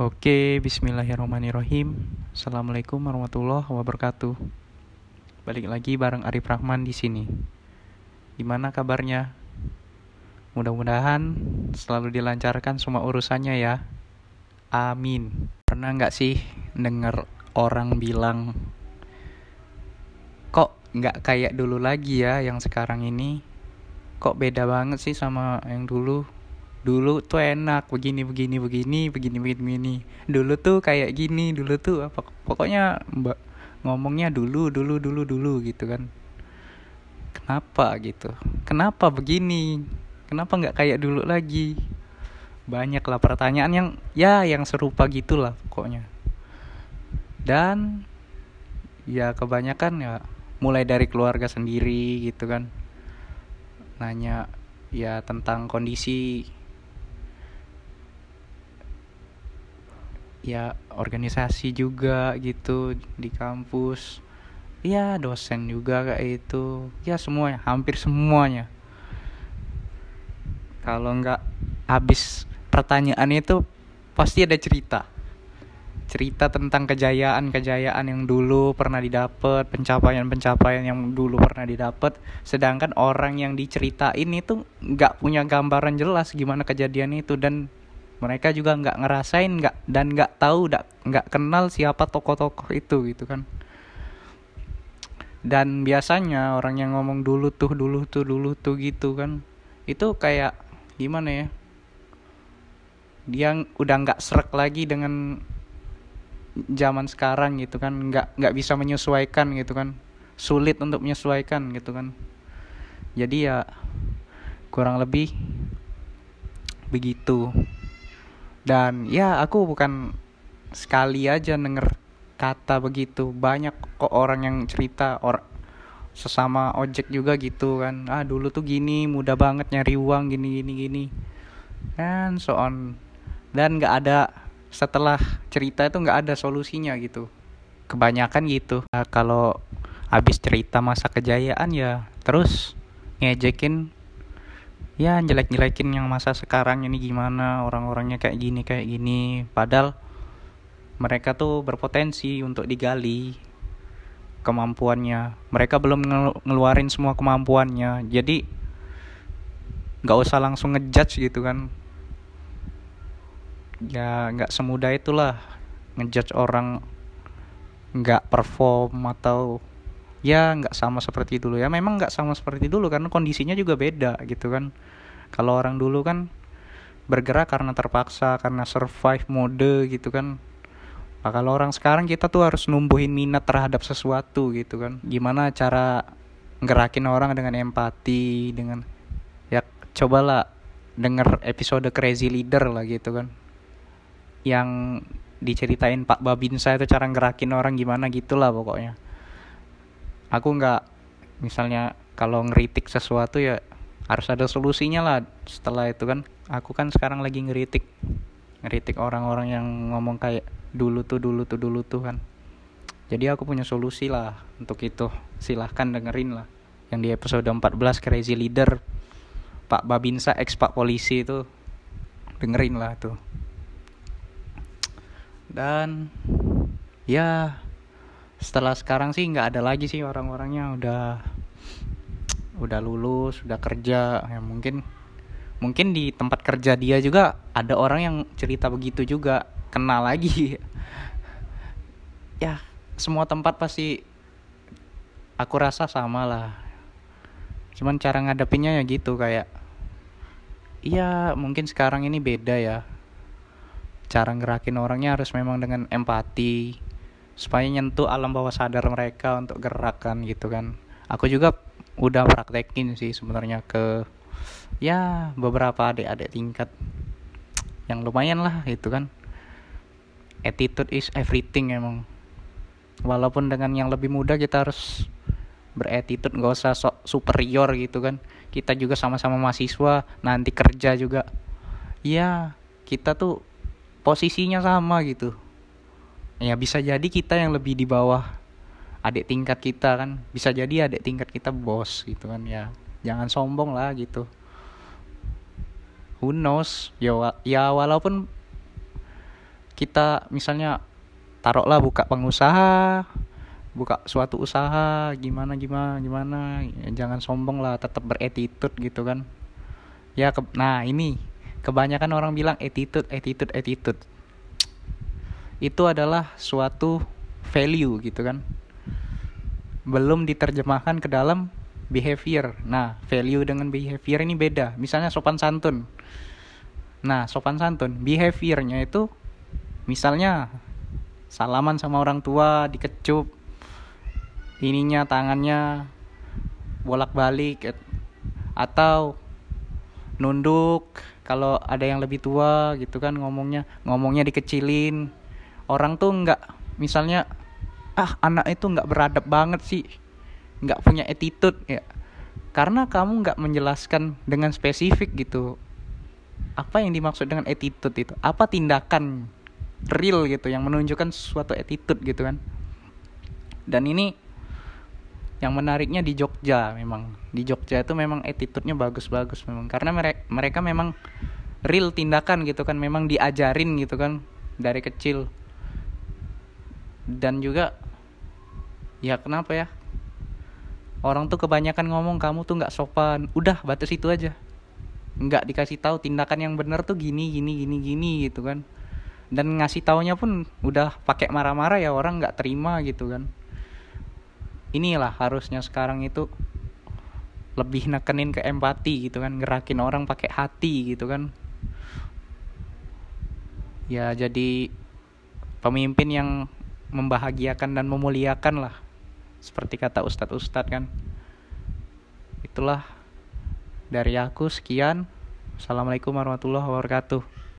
Oke, bismillahirrahmanirrahim. Assalamualaikum warahmatullahi wabarakatuh. Balik lagi bareng Arif Rahman di sini. Gimana kabarnya? Mudah-mudahan selalu dilancarkan semua urusannya ya. Amin. Pernah nggak sih denger orang bilang kok nggak kayak dulu lagi ya yang sekarang ini? Kok beda banget sih sama yang dulu? Dulu tuh enak begini begini begini begini begini begini. Dulu tuh kayak gini dulu tuh apa pokoknya mbak ngomongnya dulu dulu dulu dulu gitu kan. Kenapa gitu? Kenapa begini? Kenapa nggak kayak dulu lagi? Banyak lah pertanyaan yang ya yang serupa gitulah pokoknya. Dan ya kebanyakan ya mulai dari keluarga sendiri gitu kan. Nanya ya tentang kondisi ya organisasi juga gitu di kampus. Ya dosen juga kayak itu ya semuanya hampir semuanya. Kalau nggak habis pertanyaan itu pasti ada cerita. Cerita tentang kejayaan-kejayaan yang dulu pernah didapat, pencapaian-pencapaian yang dulu pernah didapat, sedangkan orang yang diceritain itu nggak punya gambaran jelas gimana kejadian itu. Dan mereka juga nggak ngerasain nggak dan nggak tahu nggak kenal siapa tokoh-tokoh itu gitu kan. Dan biasanya orang yang ngomong dulu tuh dulu tuh dulu tuh gitu kan itu kayak gimana ya? Dia udah nggak serak lagi dengan zaman sekarang gitu kan nggak nggak bisa menyesuaikan gitu kan sulit untuk menyesuaikan gitu kan. Jadi ya kurang lebih begitu dan ya aku bukan sekali aja denger kata begitu. Banyak kok orang yang cerita or sesama ojek juga gitu kan. Ah dulu tuh gini mudah banget nyari uang gini gini gini. Dan so on. Dan nggak ada setelah cerita itu nggak ada solusinya gitu. Kebanyakan gitu. Nah, kalau habis cerita masa kejayaan ya terus ngejekin ya jelek-jelekin yang masa sekarang ini gimana orang-orangnya kayak gini kayak gini. Padahal mereka tuh berpotensi untuk digali kemampuannya. Mereka belum ngeluarin semua kemampuannya. Jadi nggak usah langsung ngejudge gitu kan. Ya nggak semudah itulah ngejudge orang nggak perform atau ya nggak sama seperti dulu. Ya memang nggak sama seperti dulu karena kondisinya juga beda gitu kan. Kalau orang dulu kan bergerak karena terpaksa karena survive mode gitu kan. Nah, kalau orang sekarang kita tuh harus numbuhin minat terhadap sesuatu gitu kan. Gimana cara ngerakin orang dengan empati dengan ya cobalah denger episode crazy leader lah gitu kan. Yang diceritain Pak Babinsa itu cara ngerakin orang gimana gitulah pokoknya aku nggak misalnya kalau ngeritik sesuatu ya harus ada solusinya lah setelah itu kan. Aku kan sekarang lagi ngeritik ngeritik orang-orang yang ngomong kayak dulu tuh dulu tuh dulu tuh kan. Jadi aku punya solusi lah untuk itu. Silahkan dengerin lah. Yang di episode 14 crazy leader Pak Babinsa ex Pak polisi itu dengerin lah tuh. Dan ya setelah sekarang sih nggak ada lagi sih orang-orangnya. Udah udah lulus udah kerja. Ya mungkin mungkin di tempat kerja dia juga ada orang yang cerita begitu juga. Kenal lagi. Ya semua tempat pasti aku rasa sama lah. Cuman cara ngadepinnya ya gitu kayak iya mungkin sekarang ini beda ya. Cara ngerakin orangnya harus memang dengan empati supaya nyentuh alam bawah sadar mereka untuk gerakan gitu kan. Aku juga udah praktekin sih sebenarnya ke ya beberapa adik-adik tingkat. Yang lumayan lah itu kan. Attitude is everything emang. Walaupun dengan yang lebih muda kita harus beretitude nggak usah sok superior gitu kan. Kita juga sama-sama mahasiswa nanti kerja juga. Ya kita tuh posisinya sama gitu ya bisa jadi kita yang lebih di bawah adik tingkat kita kan. Bisa jadi adik tingkat kita bos gitu kan ya. Jangan sombong lah gitu. Who knows? Ya ya walaupun kita misalnya taruhlah buka pengusaha buka suatu usaha gimana gimana gimana ya, jangan sombong lah tetap beretitude gitu kan. Ya ke, nah ini kebanyakan orang bilang attitude attitude attitude itu adalah suatu value gitu kan. Belum diterjemahkan ke dalam behavior. Nah value dengan behavior ini beda. Misalnya sopan santun. Nah sopan santun behaviornya itu misalnya salaman sama orang tua dikecup ininya tangannya bolak-balik atau nunduk kalau ada yang lebih tua gitu kan ngomongnya ngomongnya dikecilin orang tuh nggak misalnya ah anak itu nggak beradab banget sih nggak punya attitude ya. Karena kamu nggak menjelaskan dengan spesifik gitu apa yang dimaksud dengan attitude itu? Apa tindakan real gitu yang menunjukkan suatu attitude gitu kan? Dan ini yang menariknya di Jogja memang. Di Jogja itu memang attitude-nya bagus-bagus memang. Karena mereka mereka memang real tindakan gitu kan memang diajarin gitu kan dari kecil dan juga ya kenapa ya? Orang tuh kebanyakan ngomong kamu tuh nggak sopan. Udah batas itu aja. Nggak dikasih tahu tindakan yang benar tuh gini gini gini gini gitu kan. Dan ngasih taunya pun udah pakai marah-marah ya orang nggak terima gitu kan. Inilah harusnya sekarang itu lebih nekenin ke empati gitu kan ngerakin orang pakai hati gitu kan. Ya jadi pemimpin yang membahagiakan dan memuliakan lah. Seperti kata ustadz-ustadz kan. Itulah dari aku sekian. Assalamualaikum warahmatullahi wabarakatuh